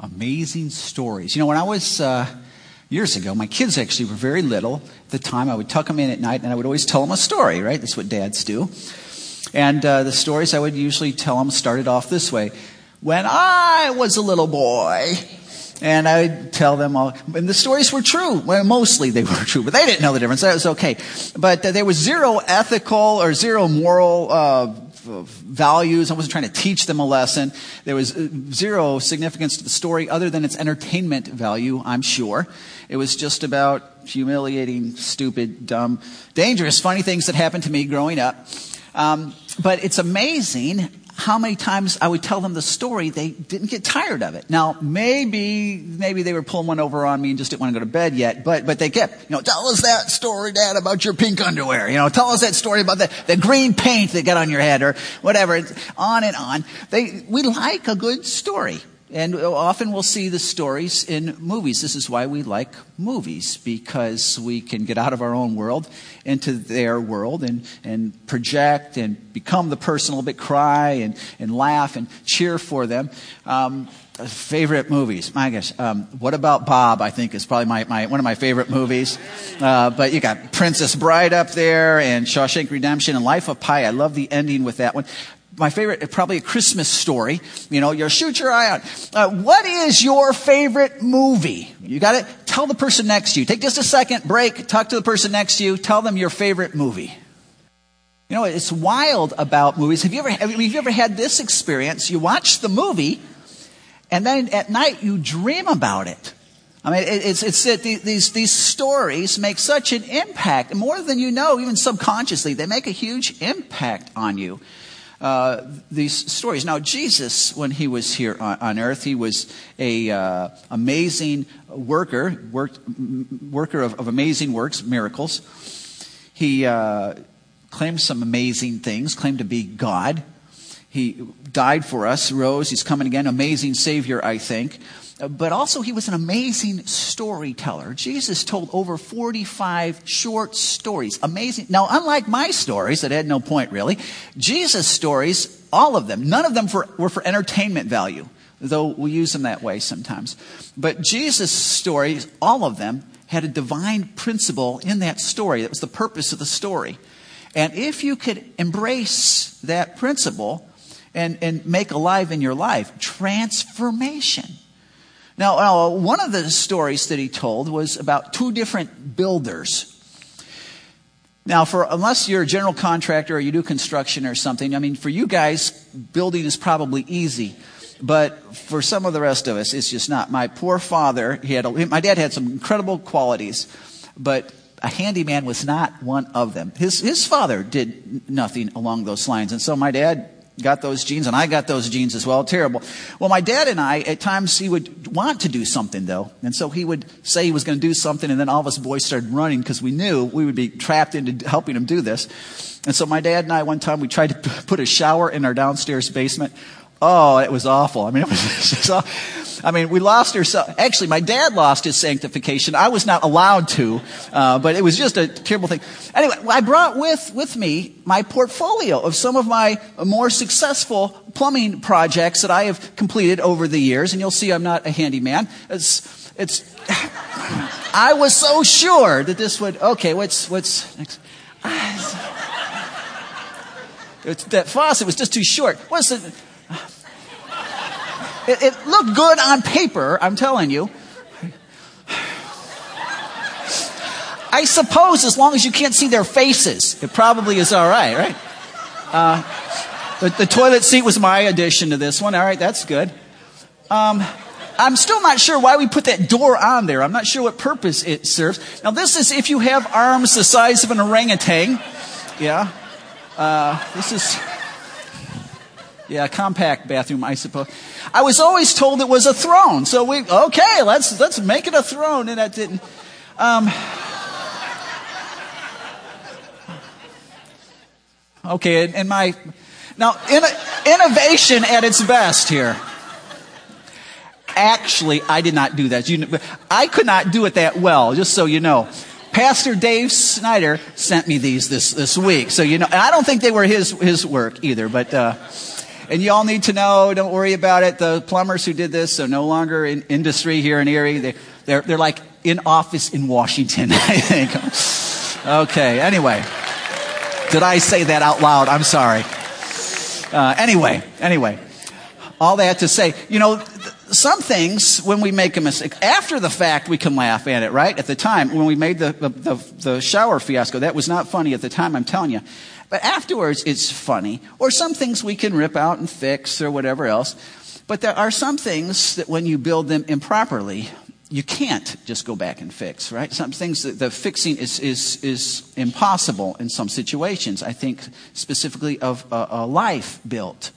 amazing stories. You know, when I was uh, years ago, my kids actually were very little. At the time, I would tuck them in at night and I would always tell them a story, right? That's what dads do. And uh, the stories I would usually tell them started off this way When I was a little boy, and I would tell them all, and the stories were true. Well, mostly they were true, but they didn't know the difference. That was okay. But uh, there was zero ethical or zero moral uh, values. I wasn't trying to teach them a lesson. There was uh, zero significance to the story other than its entertainment value, I'm sure. It was just about humiliating, stupid, dumb, dangerous, funny things that happened to me growing up. Um, but it's amazing how many times I would tell them the story, they didn't get tired of it. Now, maybe, maybe they were pulling one over on me and just didn't want to go to bed yet, but, but they kept, you know, tell us that story, Dad, about your pink underwear. You know, tell us that story about the, the green paint that got on your head or whatever. It's On and on. They, we like a good story. And often we'll see the stories in movies. This is why we like movies, because we can get out of our own world into their world and, and project and become the person a little bit, cry and, and laugh and cheer for them. Um, favorite movies. My gosh, um, what about Bob? I think is probably my, my one of my favorite movies. Uh, but you got Princess Bride up there and Shawshank Redemption and Life of Pi. I love the ending with that one my favorite, probably a Christmas story. You know, you shoot your eye out. Uh, what is your favorite movie? You got it? Tell the person next to you. Take just a second, break, talk to the person next to you, tell them your favorite movie. You know, it's wild about movies. Have you ever, have you ever had this experience? You watch the movie, and then at night you dream about it. I mean, it's, it's, it, these, these stories make such an impact, more than you know, even subconsciously. They make a huge impact on you uh, these stories. Now, Jesus, when he was here on, on earth, he was a uh, amazing worker, worked, worker of, of, amazing works, miracles. He uh, claimed some amazing things, claimed to be God. He died for us, rose, he's coming again, amazing Savior, I think but also he was an amazing storyteller. Jesus told over 45 short stories. Amazing. Now, unlike my stories that had no point really, Jesus' stories, all of them, none of them for, were for entertainment value, though we use them that way sometimes. But Jesus' stories, all of them, had a divine principle in that story. That was the purpose of the story. And if you could embrace that principle and, and make alive in your life, transformation now, now, one of the stories that he told was about two different builders. Now, for unless you're a general contractor or you do construction or something, I mean, for you guys, building is probably easy. But for some of the rest of us, it's just not. My poor father, he had a, my dad had some incredible qualities, but a handyman was not one of them. His, his father did nothing along those lines. And so my dad got those genes, and I got those genes as well. Terrible. Well, my dad and I, at times, he would want to do something, though. And so he would say he was going to do something, and then all of us boys started running because we knew we would be trapped into helping him do this. And so my dad and I, one time, we tried to put a shower in our downstairs basement. Oh, it was awful. I mean, it was just awful. I mean, we lost our, Actually, my dad lost his sanctification. I was not allowed to, uh, but it was just a terrible thing. Anyway, I brought with with me my portfolio of some of my more successful plumbing projects that I have completed over the years, and you'll see I'm not a handyman. It's it's. I was so sure that this would. Okay, what's what's next? It's, that faucet was just too short. What's the it, it looked good on paper, I'm telling you. I suppose as long as you can't see their faces, it probably is all right, right? Uh, the, the, toilet seat was my addition to this one. All right, that's good. Um, I'm still not sure why we put that door on there. I'm not sure what purpose it serves. Now, this is if you have arms the size of an orangutan. Yeah. Uh, this is. Yeah, compact bathroom, I suppose. I was always told it was a throne, so we okay, let's let's make it a throne, and that didn't. Um, okay, and, my now in, innovation at its best here. Actually, I did not do that. You, I could not do it that well, just so you know. Pastor Dave Snyder sent me these this, this week. So, you know, I don't think they were his, his work either, but, uh, And you all need to know, don't worry about it. The plumbers who did this are no longer in industry here in Erie. They, they're, they're like in office in Washington, I think. Okay, anyway. Did I say that out loud? I'm sorry. Uh, anyway, anyway. All that to say, you know, some things, when we make a mistake, after the fact, we can laugh at it, right? At the time, when we made the, the, the shower fiasco, that was not funny at the time, I'm telling you. But afterwards, it's funny. Or some things we can rip out and fix or whatever else. But there are some things that when you build them improperly, you can't just go back and fix, right? Some things that the fixing is, is, is impossible in some situations. I think specifically of a, a life built.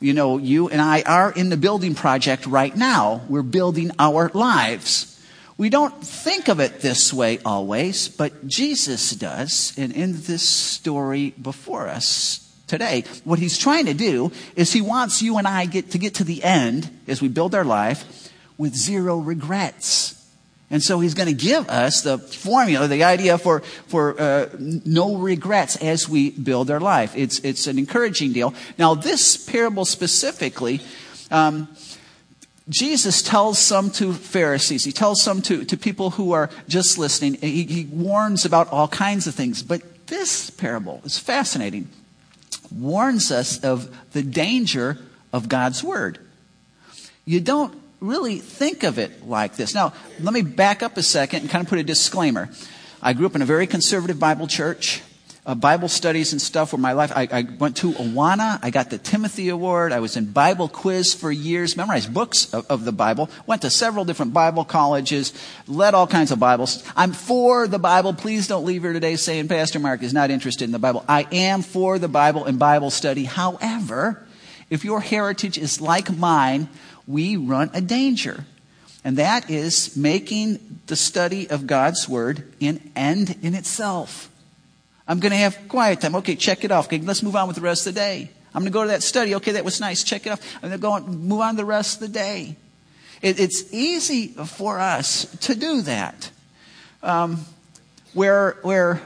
You know, you and I are in the building project right now. We're building our lives. We don't think of it this way always, but Jesus does. And in this story before us today, what he's trying to do is he wants you and I get to get to the end as we build our life with zero regrets. And so he's going to give us the formula, the idea for, for uh, no regrets as we build our life. It's, it's an encouraging deal. Now, this parable specifically, um, Jesus tells some to Pharisees. He tells some to, to people who are just listening. He, he warns about all kinds of things. But this parable is fascinating. Warns us of the danger of God's word. You don't really think of it like this. Now, let me back up a second and kind of put a disclaimer. I grew up in a very conservative Bible church uh, Bible studies and stuff where my life, I, I, went to Awana. I got the Timothy Award. I was in Bible quiz for years, memorized books of, of, the Bible, went to several different Bible colleges, led all kinds of Bibles. I'm for the Bible. Please don't leave here today saying Pastor Mark is not interested in the Bible. I am for the Bible and Bible study. However, if your heritage is like mine, we run a danger. And that is making the study of God's Word an end in itself. I'm going to have quiet time. Okay, check it off. Okay, let's move on with the rest of the day. I'm going to go to that study. Okay, that was nice. Check it off. I'm going to go on, move on the rest of the day. It, it's easy for us to do that. Um, where, where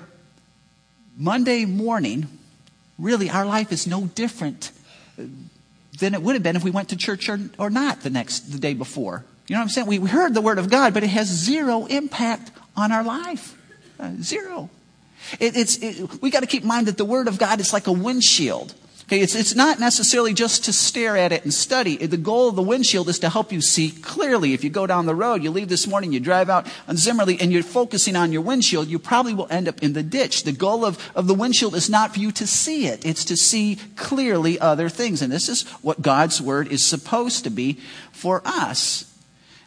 Monday morning, really, our life is no different than it would have been if we went to church or, or not the next, the day before. You know what I'm saying? We, heard the word of God, but it has zero impact on our life. Uh, zero. It, it's, it, we got to keep in mind that the Word of God is like a windshield. Okay, it's, it's not necessarily just to stare at it and study. The goal of the windshield is to help you see clearly. If you go down the road, you leave this morning, you drive out on Zimmerly, and you're focusing on your windshield, you probably will end up in the ditch. The goal of, of the windshield is not for you to see it. It's to see clearly other things. And this is what God's Word is supposed to be for us.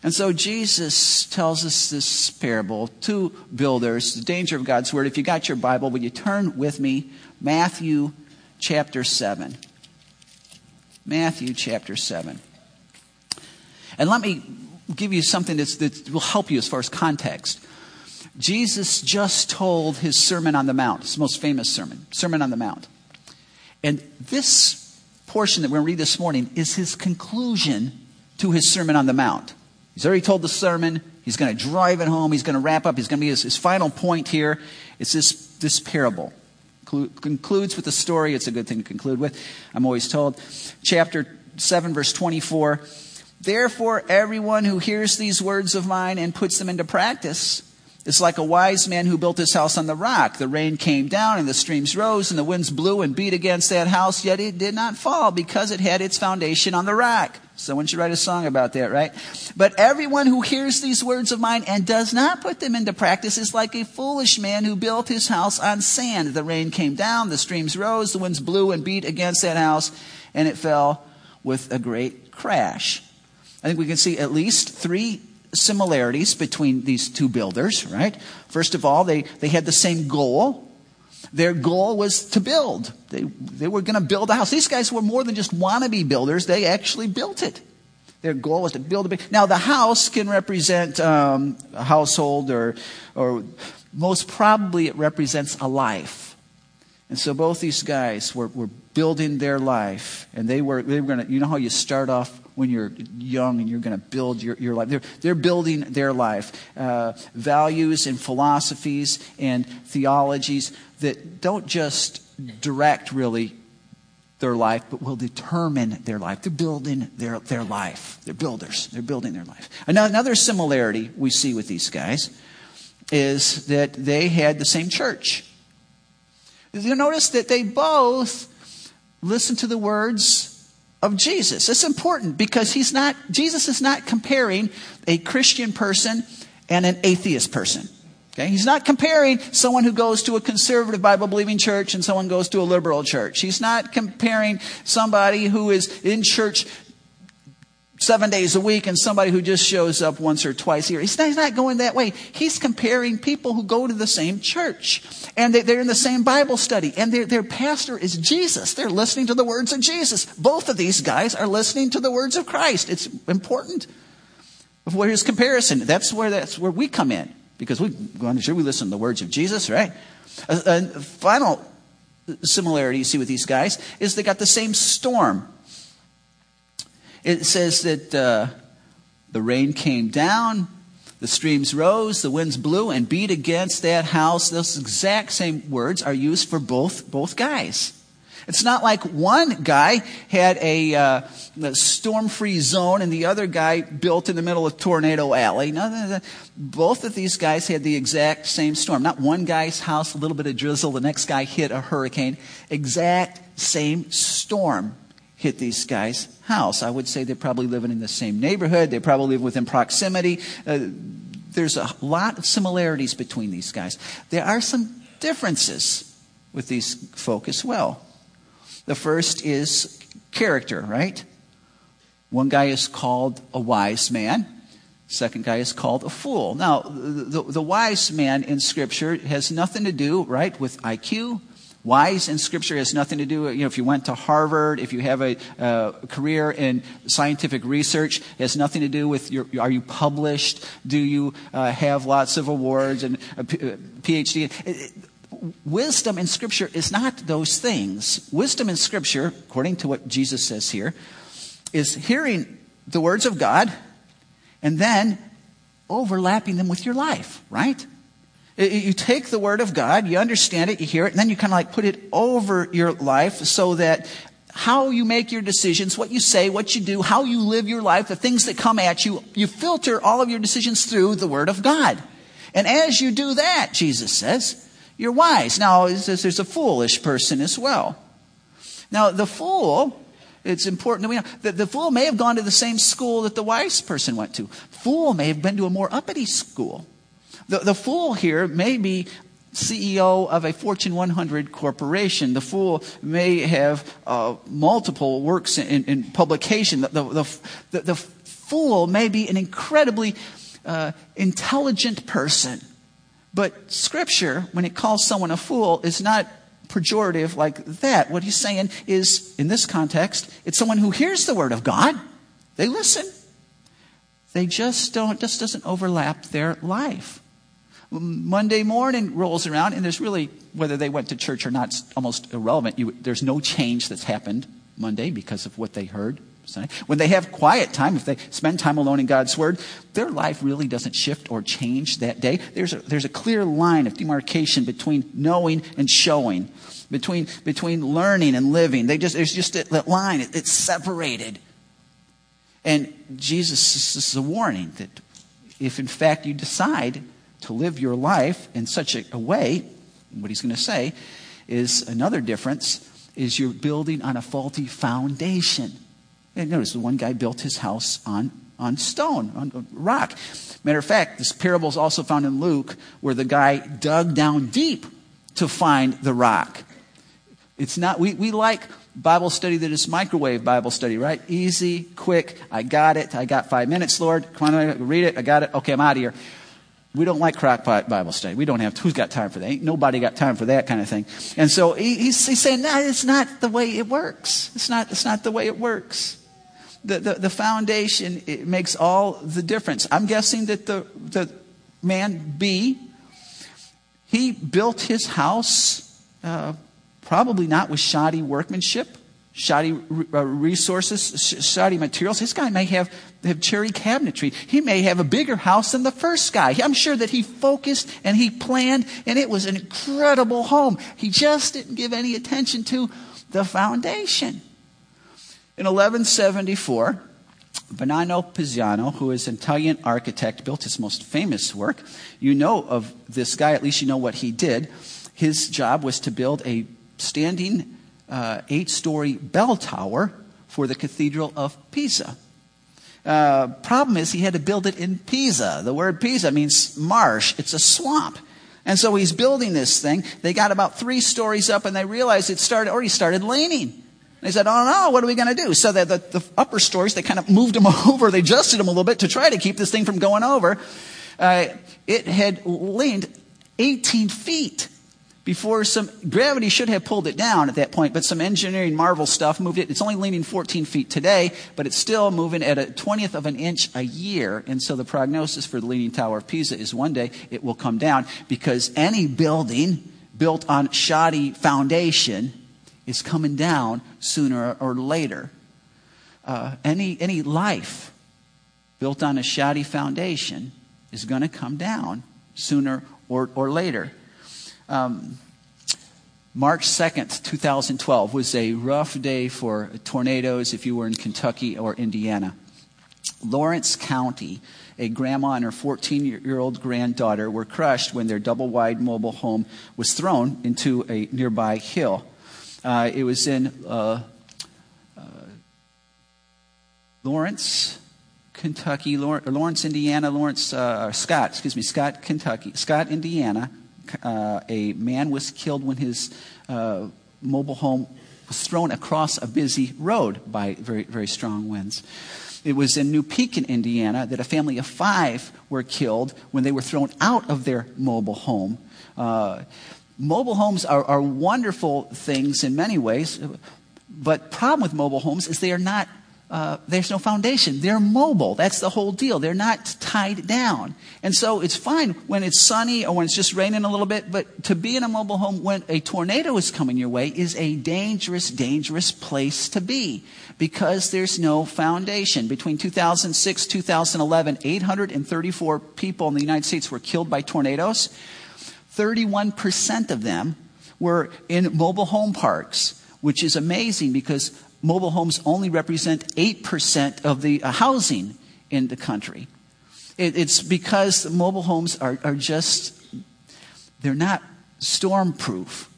And so Jesus tells us this parable, two builders, the danger of God's word. If you got your Bible, would you turn with me, Matthew chapter 7. Matthew chapter 7. And let me give you something that will help you as far as context. Jesus just told his Sermon on the Mount, his most famous sermon, Sermon on the Mount. And this portion that we're going to read this morning is his conclusion to his Sermon on the Mount. He's already told the sermon. He's going to drive it home. He's going to wrap up. He's going to be his, his final point here. It's this, this parable. concludes with a story. It's a good thing to conclude with, I'm always told. Chapter 7, verse 24. Therefore, everyone who hears these words of mine and puts them into practice is like a wise man who built his house on the rock. The rain came down and the streams rose and the winds blew and beat against that house, yet it did not fall because it had its foundation on the rock. Someone should write a song about that, right? But everyone who hears these words of mine and does not put them into practice is like a foolish man who built his house on sand. The rain came down, the streams rose, the winds blew and beat against that house, and it fell with a great crash. I think we can see at least three similarities between these two builders, right? First of all, they, they had the same goal. Their goal was to build. They, they were going to build a house. These guys were more than just wannabe builders. They actually built it. Their goal was to build a big. Now, the house can represent um, a household, or, or most probably it represents a life. And so both these guys were, were building their life, and they were, they were going to, you know how you start off when you're young and you're going to build your, your life. They're, they're building their life. Uh, values and philosophies and theologies that don't just direct really their life, but will determine their life. They're building their, their life. They're builders. They're building their life. Another similarity we see with these guys is that they had the same church. You notice that they both listened to the words of Jesus. It's important because he's not, Jesus is not comparing a Christian person and an atheist person. Okay? He's not comparing someone who goes to a conservative Bible believing church and someone goes to a liberal church. He's not comparing somebody who is in church seven days a week and somebody who just shows up once or twice a year. He's not, going that way. He's comparing people who go to the same church and they, are in the same Bible study and their, pastor is Jesus. They're listening to the words of Jesus. Both of these guys are listening to the words of Christ. It's important. Where his comparison, that's where, that's where we come in because we want to sure we listen to the words of Jesus, right? A, a final similarity you see with these guys is they got the same storm. It says that uh, the rain came down, the streams rose, the winds blew and beat against that house. Those exact same words are used for both both guys. It's not like one guy had a, uh, a storm-free zone and the other guy built in the middle of Tornado Alley. No, both of these guys had the exact same storm. Not one guy's house, a little bit of drizzle, the next guy hit a hurricane. Exact same storm hit these guys' house. I would say they're probably living in the same neighborhood. They probably live within proximity. Uh, there's a lot of similarities between these guys. There are some differences with these folk as well. The first is character, right? One guy is called a wise man. Second guy is called a fool. Now, the, the, wise man in Scripture has nothing to do, right, with IQ. Wise in Scripture has nothing to do, you know, if you went to Harvard, if you have a, uh, career in scientific research, it has nothing to do with your, are you published? Do you uh, have lots of awards and a PhD? It, it, wisdom in Scripture is not those things. Wisdom in Scripture, according to what Jesus says here, is hearing the words of God and then overlapping them with your life, right? You take the Word of God, you understand it, you hear it, and then you kind of like put it over your life so that how you make your decisions, what you say, what you do, how you live your life, the things that come at you, you filter all of your decisions through the Word of God. And as you do that, Jesus says, you're wise. Now, there's a foolish person as well. Now, the fool, it's important that we know that the fool may have gone to the same school that the wise person went to. Fool may have been to a more uppity school. The, the fool here may be CEO of a Fortune 100 corporation. The fool may have uh, multiple works in, in publication. The, the, the, the, fool may be an incredibly uh, intelligent person. But Scripture, when it calls someone a fool, is not pejorative like that. What he's saying is, in this context, it's someone who hears the Word of God. They listen. They just don't, just doesn't overlap their life. Monday morning rolls around, and there's really, whether they went to church or not, almost irrelevant. You, there's no change that's happened Monday because of what they heard Sunday. when they have quiet time, if they spend time alone in God's Word, their life really doesn't shift or change that day. There's a, there's a clear line of demarcation between knowing and showing, between, between learning and living. They just, there's just that line, it, it's separated. And Jesus this is a warning that if in fact you decide to live your life in such a, way, what he's going to say is another difference is you're building on a faulty foundation. And notice the one guy built his house on, on stone, on rock. Matter of fact, this parable is also found in Luke where the guy dug down deep to find the rock. It's not, we, we like Bible study that is microwave Bible study, right? Easy, quick. I got it. I got five minutes, Lord. Come on, read it. I got it. Okay, I'm out of here. We don't like Crock-Pot Bible study. We don't have, who's got time for that? Ain't nobody got time for that kind of thing. And so he, he's, he's saying, no, it's not the way it works. It's not, it's not the way it works the, the, the foundation it makes all the difference. I'm guessing that the, the man B, he built his house uh, probably not with shoddy workmanship, shoddy uh, resources, shoddy materials. This guy may have, have cherry cabinetry. He may have a bigger house than the first guy. I'm sure that he focused and he planned, and it was an incredible home. He just didn't give any attention to the foundation. In 1174, Bernardo Pisano, who is an Italian architect, built his most famous work. You know of this guy, at least you know what he did. His job was to build a standing uh, eight story bell tower for the Cathedral of Pisa. Uh, problem is, he had to build it in Pisa. The word Pisa means marsh, it's a swamp. And so he's building this thing. They got about three stories up and they realized it started, already started leaning. They said, oh no, what are we going to do? So the, the, the, upper stories, they kind of moved them over, they adjusted them a little bit to try to keep this thing from going over. Uh, it had leaned 18 feet before some gravity should have pulled it down at that point, but some engineering marvel stuff moved it. It's only leaning 14 feet today, but it's still moving at a 20th of an inch a year. And so the prognosis for the Leaning Tower of Pisa is one day it will come down because any building built on shoddy foundation is coming down sooner or later. Uh, any, any life built on a shoddy foundation is going to come down sooner or, or later. Um, March 2nd, 2012 was a rough day for tornadoes if you were in Kentucky or Indiana. Lawrence County, a grandma and her 14 year old granddaughter were crushed when their double wide mobile home was thrown into a nearby hill. Uh, it was in uh, uh, Lawrence, Kentucky, Lawrence, Indiana, Lawrence, uh, Scott, excuse me, Scott, Kentucky, Scott, Indiana. Uh, a man was killed when his uh, mobile home was thrown across a busy road by very, very strong winds. It was in New Pekin, Indiana, that a family of five were killed when they were thrown out of their mobile home. Uh, Mobile homes are, are wonderful things in many ways, but problem with mobile homes is they are not uh, there's no foundation. They're mobile. That's the whole deal. They're not tied down. And so it's fine when it's sunny or when it's just raining a little bit, but to be in a mobile home when a tornado is coming your way is a dangerous, dangerous place to be because there's no foundation. Between 2006 2011, 834 people in the United States were killed by tornadoes. 31% of them were in mobile home parks, which is amazing because mobile homes only represent 8% of the uh, housing in the country. It, it's because mobile homes are, are just, they're not storm proof.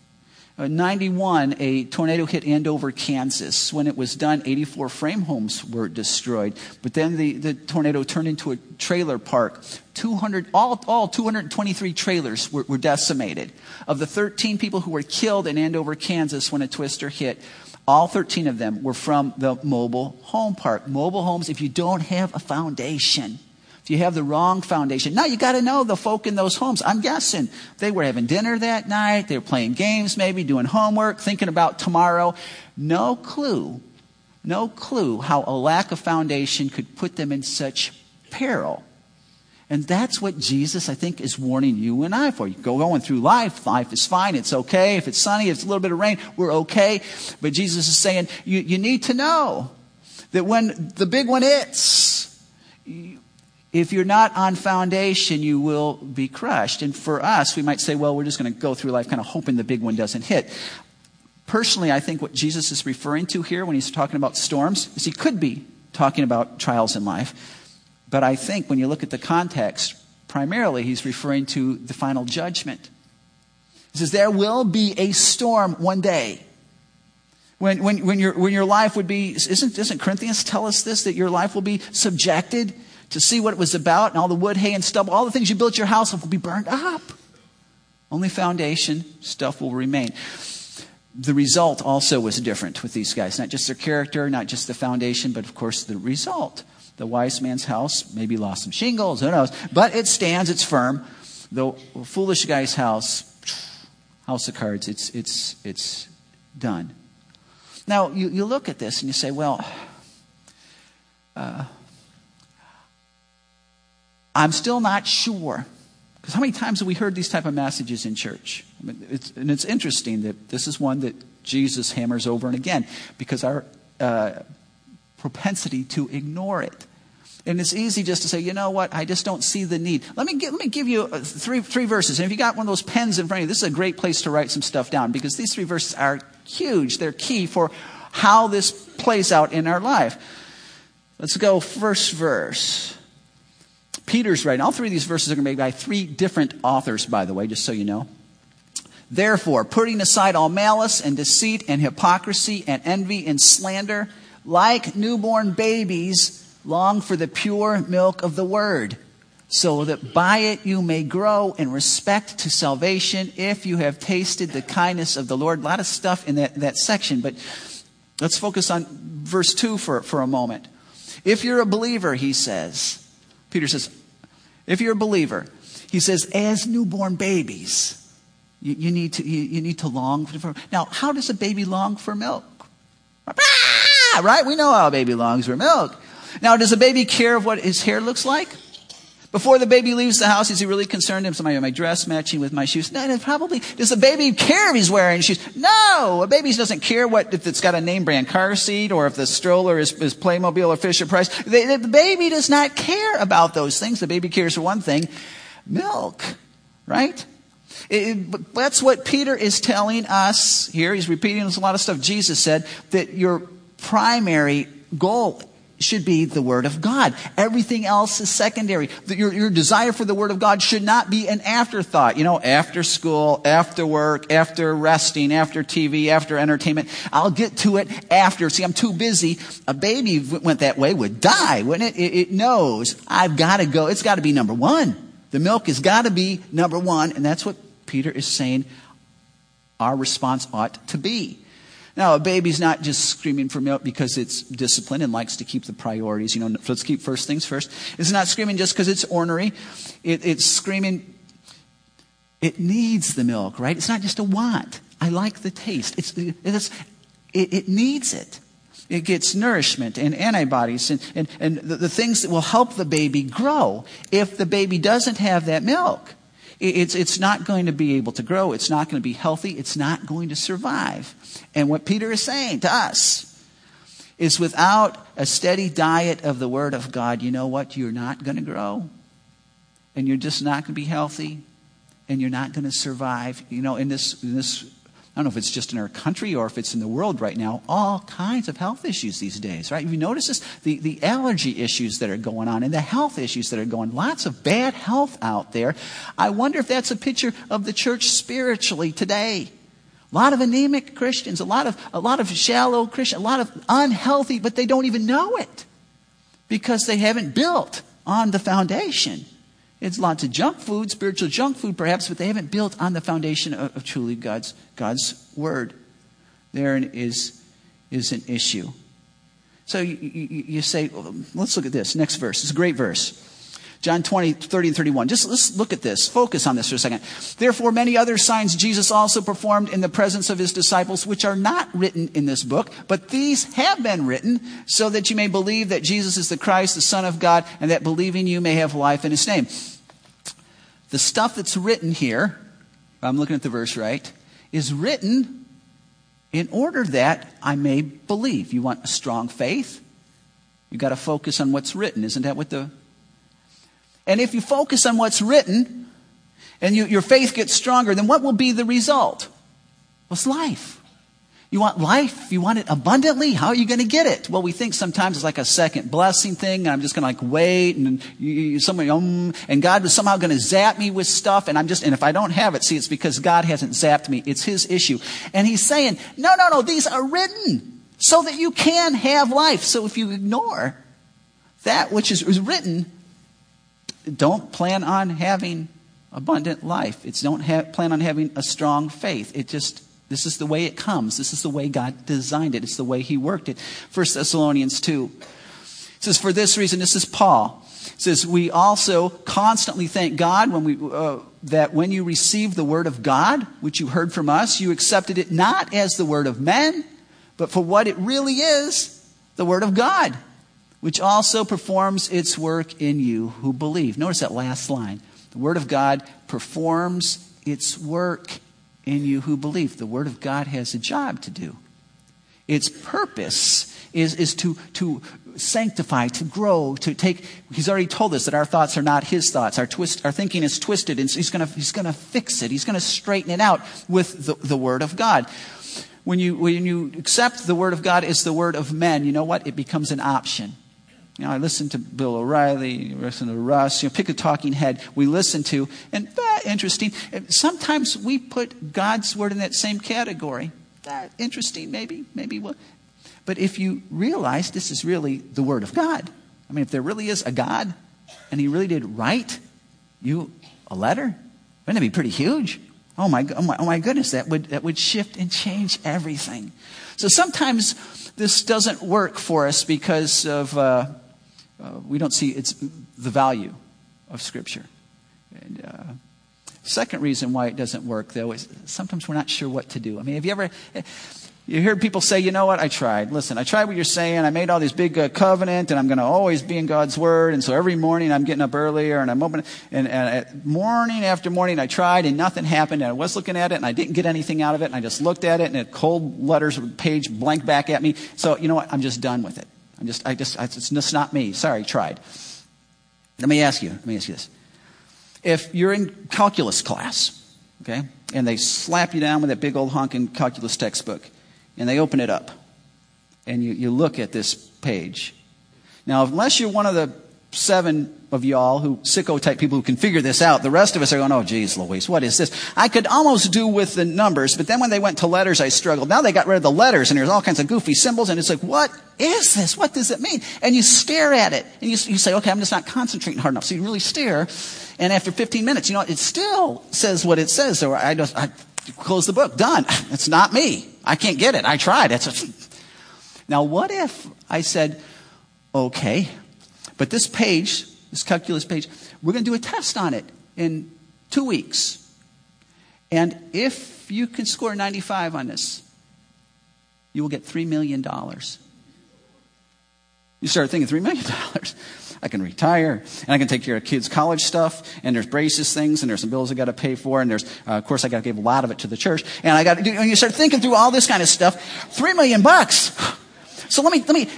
Uh, 91, a tornado hit Andover, Kansas. When it was done, 84 frame homes were destroyed. But then the, the tornado turned into a trailer park. 200, all, all 223 trailers were, were decimated. Of the 13 people who were killed in Andover, Kansas when a twister hit, all 13 of them were from the mobile home park. Mobile homes, if you don't have a foundation, if you have the wrong foundation. Now you got to know the folk in those homes. I'm guessing they were having dinner that night. They were playing games, maybe doing homework, thinking about tomorrow. No clue, no clue how a lack of foundation could put them in such peril. And that's what Jesus, I think, is warning you and I for. You go going through life. Life is fine. It's okay. If it's sunny, if it's a little bit of rain, we're okay. But Jesus is saying, you, you need to know that when the big one hits, if you're not on foundation, you will be crushed. And for us, we might say, well, we're just going to go through life kind of hoping the big one doesn't hit. Personally, I think what Jesus is referring to here when he's talking about storms is he could be talking about trials in life. But I think when you look at the context, primarily he's referring to the final judgment. He says, There will be a storm one day. When, when, when, your, when your life would be, isn't, doesn't Corinthians tell us this, that your life will be subjected to see what it was about, and all the wood, hay, and stubble, all the things you built your house of will be burned up. Only foundation stuff will remain. The result also was different with these guys. Not just their character, not just the foundation, but of course the result. The wise man's house maybe lost some shingles, who knows? But it stands, it's firm. The foolish guy's house, house of cards, it's, it's, it's done. Now, you, you look at this and you say, well, uh, I'm still not sure. Because how many times have we heard these type of messages in church? I mean, it's, and it's interesting that this is one that Jesus hammers over and again because our uh, propensity to ignore it. And it's easy just to say, you know what, I just don't see the need. Let me, give, let me give you three, three verses. And if you got one of those pens in front of you, this is a great place to write some stuff down because these three verses are huge. They're key for how this plays out in our life. Let's go first verse. Peter's writing. All three of these verses are going to be by three different authors, by the way, just so you know. Therefore, putting aside all malice and deceit and hypocrisy and envy and slander, like newborn babies, long for the pure milk of the word, so that by it you may grow in respect to salvation if you have tasted the kindness of the Lord. A lot of stuff in that, that section, but let's focus on verse 2 for, for a moment. If you're a believer, he says, Peter says, if you're a believer, he says, as newborn babies, you, you need, to, you, you, need to long for. Now, how does a baby long for milk? Ah, right? We know how a baby longs for milk. Now, does a baby care what his hair looks like? Before the baby leaves the house, is he really concerned? Am I my dress matching with my shoes? No, probably. Does the baby care if he's wearing shoes? No, a baby doesn't care what if it's got a name brand car seat or if the stroller is, is Playmobil or Fisher Price. The, the baby does not care about those things. The baby cares for one thing: milk, right? It, that's what Peter is telling us here. He's repeating a lot of stuff Jesus said that your primary goal should be the Word of God. Everything else is secondary. Your, your desire for the Word of God should not be an afterthought. You know, after school, after work, after resting, after TV, after entertainment. I'll get to it after. See, I'm too busy. A baby went that way would die, wouldn't it? It, it knows I've got to go. It's got to be number one. The milk has got to be number one. And that's what Peter is saying our response ought to be. Now, a baby's not just screaming for milk because it's disciplined and likes to keep the priorities. You know, let's keep first things first. It's not screaming just because it's ornery. It, it's screaming, it needs the milk, right? It's not just a want. I like the taste. It's, it's it, it needs it. It gets nourishment and antibodies and, and, and the, the things that will help the baby grow. If the baby doesn't have that milk, it's, it's not going to be able to grow. It's not going to be healthy. It's not going to survive. And what Peter is saying to us is without a steady diet of the Word of God, you know what? You're not going to grow. And you're just not going to be healthy. And you're not going to survive. You know, in this, in this I don't know if it's just in our country or if it's in the world right now, all kinds of health issues these days, right? You notice this? The, the allergy issues that are going on and the health issues that are going Lots of bad health out there. I wonder if that's a picture of the church spiritually today. A lot of anemic Christians, a lot of, a lot of shallow Christians, a lot of unhealthy, but they don't even know it because they haven't built on the foundation. It's lots of junk food, spiritual junk food perhaps, but they haven't built on the foundation of, of truly God's, God's Word. There is, is an issue. So you, you, you say, well, let's look at this. Next verse. It's a great verse. John 20, 30 and 31. Just let's look at this. Focus on this for a second. Therefore, many other signs Jesus also performed in the presence of his disciples, which are not written in this book, but these have been written so that you may believe that Jesus is the Christ, the Son of God, and that believing you may have life in his name. The stuff that's written here, I'm looking at the verse right, is written in order that I may believe. You want a strong faith? You've got to focus on what's written. Isn't that what the and if you focus on what's written and you, your faith gets stronger, then what will be the result? What's life? You want life? You want it abundantly? How are you going to get it? Well, we think sometimes it's like a second blessing thing, and I'm just going to like wait, and you, you, somebody, um, and God was somehow going to zap me with stuff, and I'm just, and if I don't have it, see, it's because God hasn't zapped me. It's His issue. And He's saying, no, no, no, these are written so that you can have life. So if you ignore that which is, is written, don't plan on having abundant life. It's don't have, plan on having a strong faith. It just, this is the way it comes. This is the way God designed it. It's the way He worked it. 1 Thessalonians 2 it says, For this reason, this is Paul. It says, We also constantly thank God when we, uh, that when you received the word of God, which you heard from us, you accepted it not as the word of men, but for what it really is the word of God which also performs its work in you who believe. Notice that last line. The Word of God performs its work in you who believe. The Word of God has a job to do. Its purpose is, is to, to sanctify, to grow, to take. He's already told us that our thoughts are not his thoughts. Our, twist, our thinking is twisted, and he's going he's to fix it. He's going to straighten it out with the, the Word of God. when you, when you accept the Word of God as the Word of men, you know what? It becomes an option. You know, I listen to Bill O'Reilly, listen to Rush, you know, pick a talking head we listen to, and that interesting. Sometimes we put God's Word in that same category. That interesting, maybe, maybe what. But if you realize this is really the Word of God, I mean, if there really is a God, and He really did write you a letter, wouldn't it be pretty huge? Oh my, oh my, oh my goodness, that would, that would shift and change everything. So sometimes this doesn't work for us because of, uh, uh, we don't see it's the value of Scripture. And, uh, second reason why it doesn't work, though, is sometimes we're not sure what to do. I mean, have you ever, you hear people say, you know what, I tried. Listen, I tried what you're saying. I made all these big uh, covenant and I'm going to always be in God's word. And so every morning I'm getting up earlier and I'm opening, and, and morning after morning I tried and nothing happened. And I was looking at it and I didn't get anything out of it. And I just looked at it and a cold letters page blank back at me. So you know what? I'm just done with it. I'm just, I just, it's just not me. Sorry, tried. Let me ask you, let me ask you this. If you're in calculus class, okay, and they slap you down with that big old honking calculus textbook, and they open it up and you, you look at this page. Now, unless you're one of the seven of y'all who sicko type people who can figure this out, the rest of us are going, oh, geez, Louise, what is this? I could almost do with the numbers, but then when they went to letters, I struggled. Now they got rid of the letters and there's all kinds of goofy symbols and it's like, what is this? What does it mean? And you stare at it and you, you say, okay, I'm just not concentrating hard enough. So you really stare. And after 15 minutes, you know, it still says what it says. So I just, I close the book. Done. It's not me. I can't get it. I tried. It's a... Now, what if I said, okay, but this page, this calculus page, we're going to do a test on it in two weeks. And if you can score 95 on this, you will get $3 million. You start thinking $3 million. I can retire, and I can take care of kids' college stuff, and there's braces things, and there's some bills I got to pay for, and there's, uh, of course, I got to give a lot of it to the church, and I got to do, and you start thinking through all this kind of stuff, three million bucks. So let me, let me,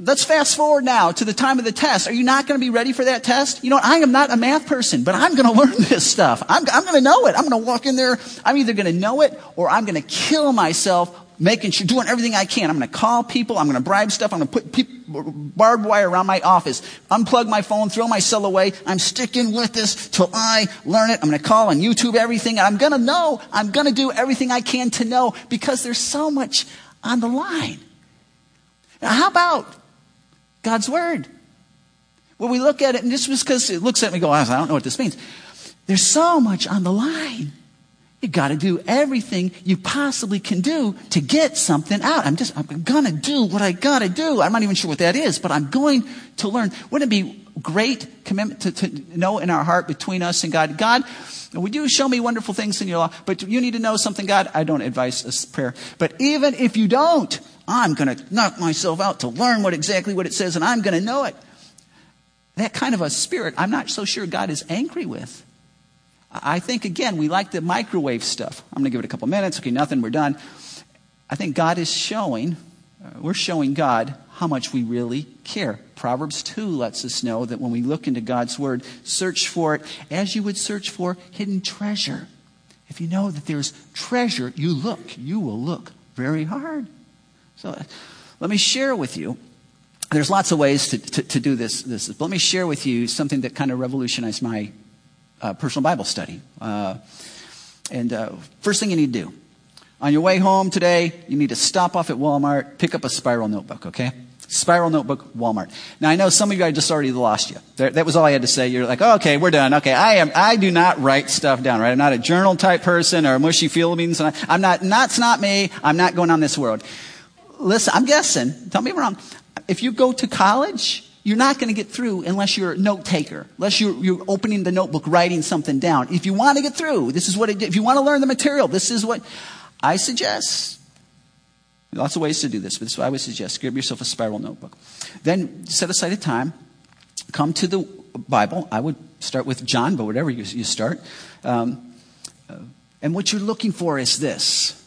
let's fast forward now to the time of the test. Are you not going to be ready for that test? You know? I am not a math person, but I'm going to learn this stuff. I'm, I'm going to know it. I'm going to walk in there. I'm either going to know it or I'm going to kill myself making sure, doing everything I can. I'm going to call people. I'm going to bribe stuff. I'm going to put people, barbed wire around my office, unplug my phone, throw my cell away. I'm sticking with this till I learn it. I'm going to call on YouTube everything. I'm going to know. I'm going to do everything I can to know because there's so much on the line. How about God's Word? Well, we look at it, and this was because it looks at me go, I don't know what this means. There's so much on the line. You got to do everything you possibly can do to get something out. I'm just, I'm going to do what I got to do. I'm not even sure what that is, but I'm going to learn. Wouldn't it be great commitment to, to know in our heart between us and God? God, would you show me wonderful things in your law? But you need to know something, God. I don't advise this prayer. But even if you don't, I'm going to knock myself out to learn what exactly what it says and I'm going to know it. That kind of a spirit, I'm not so sure God is angry with. I think, again, we like the microwave stuff. I'm going to give it a couple minutes. Okay, nothing, we're done. I think God is showing, uh, we're showing God how much we really care. Proverbs 2 lets us know that when we look into God's Word, search for it as you would search for hidden treasure. If you know that there's treasure, you look. You will look very hard. So uh, let me share with you. There's lots of ways to, to, to do this, this. But let me share with you something that kind of revolutionized my uh, personal Bible study. Uh, and uh, first thing you need to do on your way home today, you need to stop off at Walmart, pick up a spiral notebook, okay? Spiral notebook, Walmart. Now I know some of you I just already lost you. That was all I had to say. You're like, oh, okay, we're done. Okay, I am. I do not write stuff down. Right? I'm not a journal type person or mushy feelings. I'm not. That's not me. I'm not going on this world. Listen, I'm guessing. Tell me wrong. If you go to college, you're not going to get through unless you're a note taker, unless you're, you're, opening the notebook, writing something down. If you want to get through, this is what it, if you want to learn the material, this is what I suggest. Lots of ways to do this, but this is what I would suggest. Grab yourself a spiral notebook. Then set aside a time. Come to the Bible. I would start with John, but whatever you, you start. Um, uh, and what you're looking for is this.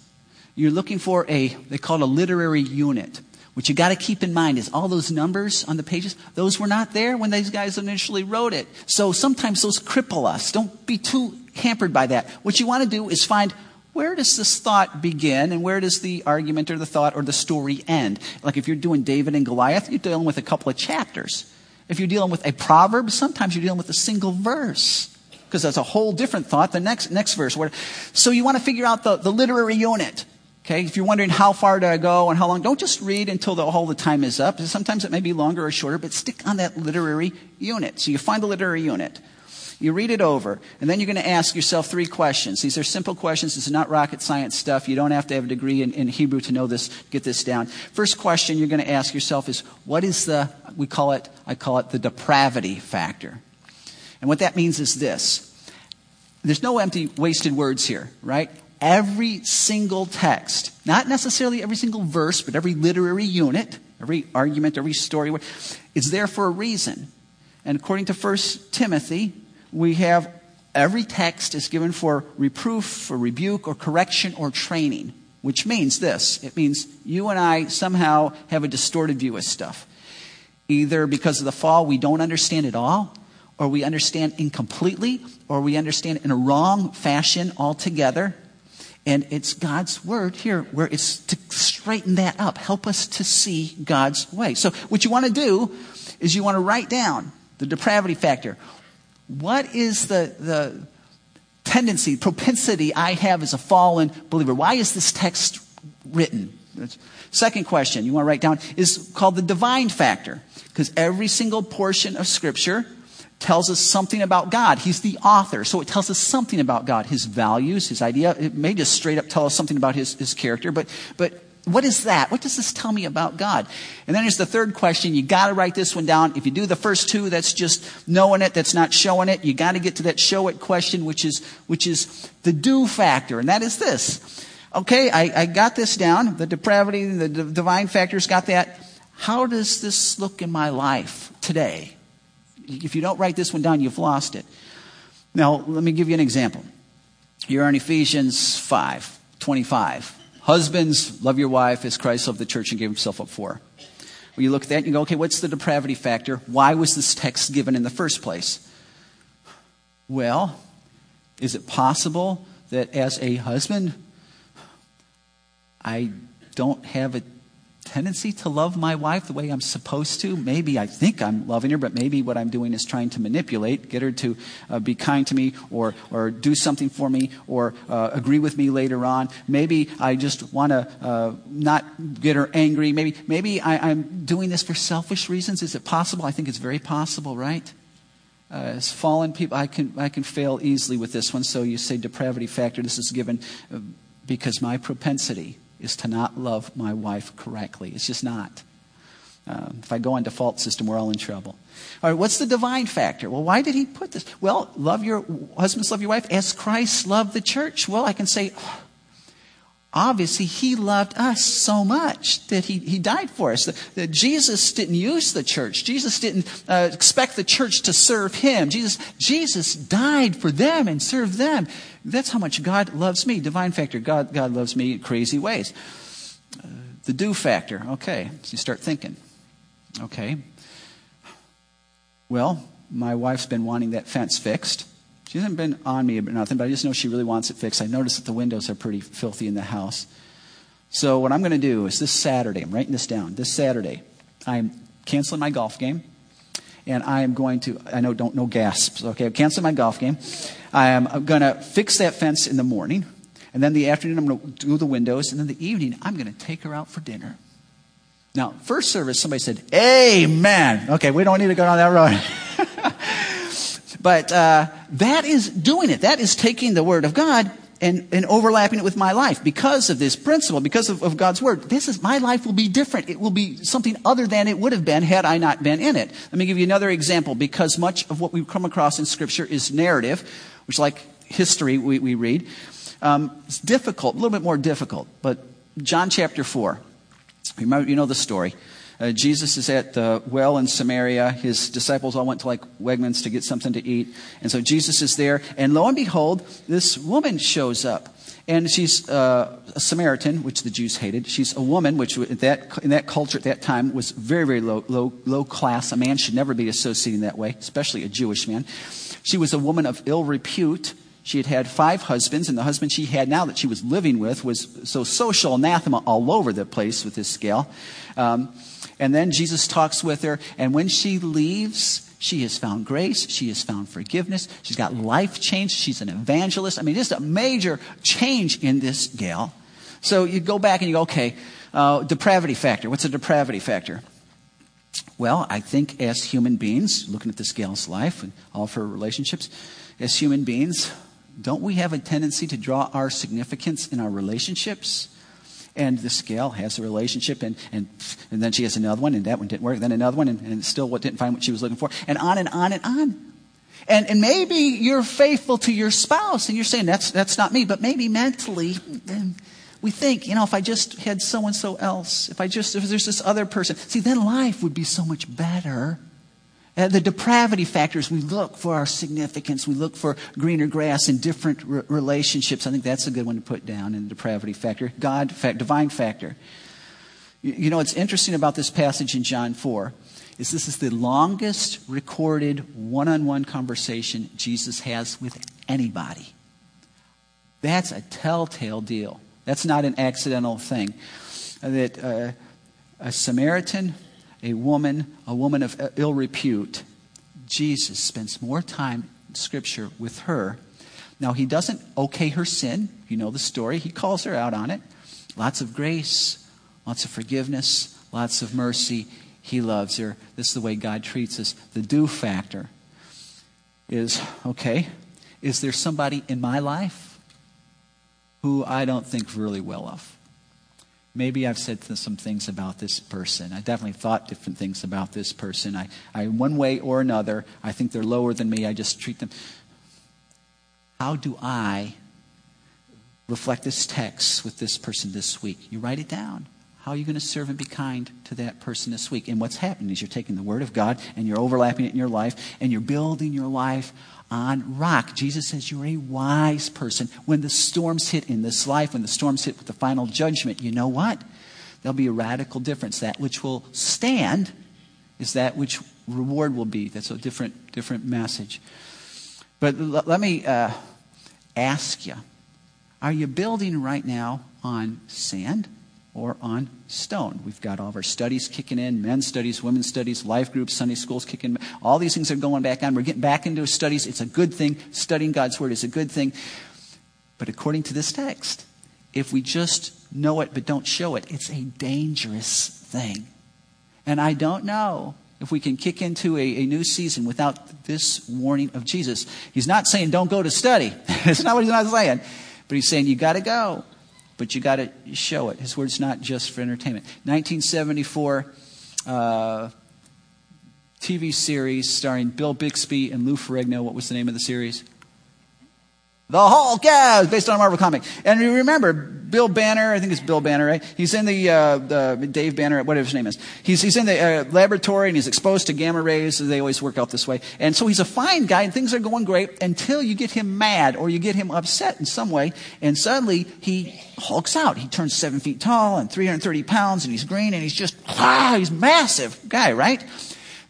You're looking for a, they call it a literary unit. What you got to keep in mind is all those numbers on the pages, those were not there when these guys initially wrote it. So sometimes those cripple us. Don't be too hampered by that. What you want to do is find where does this thought begin and where does the argument or the thought or the story end? Like if you're doing David and Goliath, you're dealing with a couple of chapters. If you're dealing with a proverb, sometimes you're dealing with a single verse because that's a whole different thought. The next, next verse. So you want to figure out the, the literary unit. Okay, if you're wondering how far do I go and how long, don't just read until the whole the time is up. Sometimes it may be longer or shorter, but stick on that literary unit. So you find the literary unit. You read it over, and then you're going to ask yourself three questions. These are simple questions. This is not rocket science stuff. You don't have to have a degree in, in Hebrew to know this, get this down. First question you're going to ask yourself is, what is the, we call it, I call it the depravity factor. And what that means is this. There's no empty, wasted words here, right? Every single text, not necessarily every single verse, but every literary unit, every argument, every story, it's there for a reason. And according to 1 Timothy, we have every text is given for reproof, for rebuke, or correction, or training, which means this it means you and I somehow have a distorted view of stuff. Either because of the fall, we don't understand it all, or we understand incompletely, or we understand in a wrong fashion altogether. And it's God's word here where it's to straighten that up, help us to see God's way. So, what you want to do is you want to write down the depravity factor. What is the, the tendency, propensity I have as a fallen believer? Why is this text written? Second question you want to write down is called the divine factor. Because every single portion of Scripture tells us something about God. He's the author, so it tells us something about God, His values, His idea. It may just straight up tell us something about His, his character, but, but what is that? What does this tell me about God? And then there's the third question. You got to write this one down. If you do the first two, that's just knowing it, that's not showing it. You got to get to that show it question, which is, which is the do factor. And that is this. Okay, I, I got this down. The depravity, the divine factors got that. How does this look in my life today? If you don't write this one down, you've lost it. Now, let me give you an example. You're in Ephesians 5, 25. Husbands, love your wife as Christ loved the church and gave himself up for. Well, you look at that and you go, okay, what's the depravity factor? Why was this text given in the first place? Well, is it possible that as a husband, I don't have a tendency to love my wife the way I'm supposed to. Maybe I think I'm loving her, but maybe what I'm doing is trying to manipulate, get her to uh, be kind to me or, or do something for me or uh, agree with me later on. Maybe I just want to uh, not get her angry. Maybe, maybe I, am doing this for selfish reasons. Is it possible? I think it's very possible, right? Uh, as fallen people, I can, I can fail easily with this one. So you say depravity factor. This is given uh, because my propensity is to not love my wife correctly. It's just not. Uh, if I go on default system, we're all in trouble. All right, what's the divine factor? Well, why did he put this? Well, love your husbands, love your wife as Christ loved the church. Well, I can say, oh, obviously, he loved us so much that he, he died for us. That, Jesus didn't use the church. Jesus didn't uh, expect the church to serve him. Jesus, Jesus died for them and served them. That's how much God loves me. Divine factor. God, God loves me in crazy ways. Uh, the do factor. Okay. So you start thinking. Okay. Well, my wife's been wanting that fence fixed. She hasn't been on me about nothing, but I just know she really wants it fixed. I notice that the windows are pretty filthy in the house. So what I'm going to do is this Saturday, I'm writing this down. This Saturday, I'm canceling my golf game and I am going to, I know, don't know gasps, okay, I'm canceling my golf game. I am going to fix that fence in the morning, and then the afternoon I'm going to do the windows, and then the evening I'm going to take her out for dinner. Now, first service, somebody said, Amen. Okay, we don't need to go down that road. but uh, that is doing it. That is taking the Word of God and, and overlapping it with my life because of this principle, because of, of, God's word. This is my life will be different. It will be something other than it would have been had I not been in it. Let me give you another example because much of what we come across in Scripture is narrative, which, like history, we, we read. Um, it's difficult, a little bit more difficult. But John chapter 4, remember, you know the story. Uh, Jesus is at the well in Samaria. His disciples all went to like Wegmans to get something to eat. And so Jesus is there. And lo and behold, this woman shows up. And she's uh, a Samaritan, which the Jews hated. She's a woman, which that, in that culture at that time was very, very low, low, low class. A man should never be associating that way, especially a Jewish man. She was a woman of ill repute. She had had five husbands, and the husband she had now that she was living with was so social anathema all over the place with this scale. Um, and then Jesus talks with her, and when she leaves, she has found grace. She has found forgiveness. She's got life change. She's an evangelist. I mean, just a major change in this gal. So you go back and you go, okay, uh, depravity factor. What's a depravity factor? Well, I think as human beings, looking at this gal's life and all of her relationships, as human beings, don't we have a tendency to draw our significance in our relationships? And the scale has a relationship, and, and, and then she has another one, and that one didn't work, then another one, and, and still what didn't find what she was looking for, and on and on and on. And, and maybe you're faithful to your spouse, and you're saying, that's, that's not me, but maybe mentally, we think, you know, if I just had so and so else, if I just, if there's this other person, see, then life would be so much better. Uh, the depravity factors, we look for our significance. We look for greener grass in different re- relationships. I think that's a good one to put down in the depravity factor. God, fact, divine factor. You, you know, what's interesting about this passage in John 4 is this is the longest recorded one on one conversation Jesus has with anybody. That's a telltale deal. That's not an accidental thing. That uh, a Samaritan a woman, a woman of ill repute, Jesus spends more time in Scripture with her. Now, he doesn't okay her sin. You know the story. He calls her out on it. Lots of grace, lots of forgiveness, lots of mercy. He loves her. This is the way God treats us. The do factor is okay, is there somebody in my life who I don't think really well of? Maybe I've said some things about this person. I definitely thought different things about this person. I, I, one way or another, I think they're lower than me. I just treat them. How do I reflect this text with this person this week? You write it down. How are you going to serve and be kind to that person this week? And what's happening is you're taking the Word of God and you're overlapping it in your life and you're building your life on rock. Jesus says you're a wise person. When the storms hit in this life, when the storms hit with the final judgment, you know what? There'll be a radical difference. That which will stand is that which reward will be. That's a different, different message. But l- let me uh, ask you are you building right now on sand? Or on stone. We've got all of our studies kicking in men's studies, women's studies, life groups, Sunday schools kicking All these things are going back on. We're getting back into studies. It's a good thing. Studying God's Word is a good thing. But according to this text, if we just know it but don't show it, it's a dangerous thing. And I don't know if we can kick into a, a, new season without this warning of Jesus. He's not saying don't go to study. That's not what he's not saying. But he's saying you got to go but you got to show it. His word's not just for entertainment. 1974 uh, TV series starring Bill Bixby and Lou Ferrigno. What was the name of the series? The Hulk, yeah, based on a Marvel comic. And you remember, Bill Banner, I think it's Bill Banner, right? He's in the, uh, the Dave Banner, whatever his name is. He's, he's in the uh, laboratory and he's exposed to gamma rays. They always work out this way. And so he's a fine guy and things are going great until you get him mad or you get him upset in some way. And suddenly he hulks out. He turns seven feet tall and 330 pounds and he's green and he's just, ah, he's massive guy, right?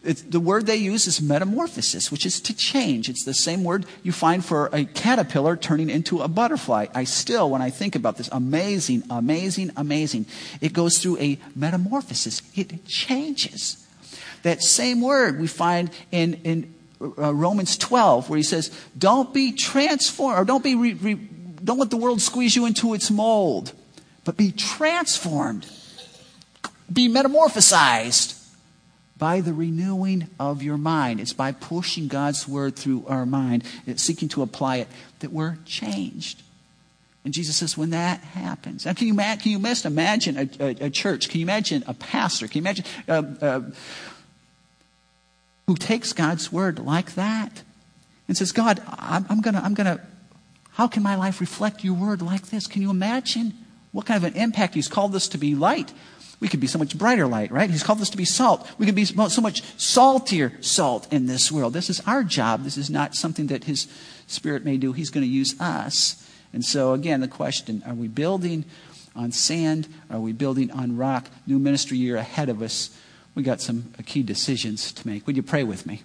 It's, the word they use is metamorphosis, which is to change. It's the same word you find for a caterpillar turning into a butterfly. I still, when I think about this, amazing, amazing, amazing. It goes through a metamorphosis. It changes. That same word we find in, in uh, Romans 12, where he says, don't be transformed, or don't be, re, re, don't let the world squeeze you into its mold, but be transformed. Be metamorphosized by the renewing of your mind. It's by pushing God's word through our mind, seeking to apply it, that we're changed. And Jesus says, when that happens, now can you, can you just imagine a, a, a, church? Can you imagine a pastor? Can you imagine uh, uh, who takes God's word like that and says, God, I'm, I'm gonna, I'm gonna, how can my life reflect your word like this? Can you imagine what kind of an impact He's called us to be light? We could be so much brighter light, right? He's called us to be salt. We could be so much saltier salt in this world. This is our job. This is not something that His Spirit may do. He's going to use us. And so, again, the question are we building on sand? Are we building on rock? New ministry year ahead of us. We got some key decisions to make. Would you pray with me?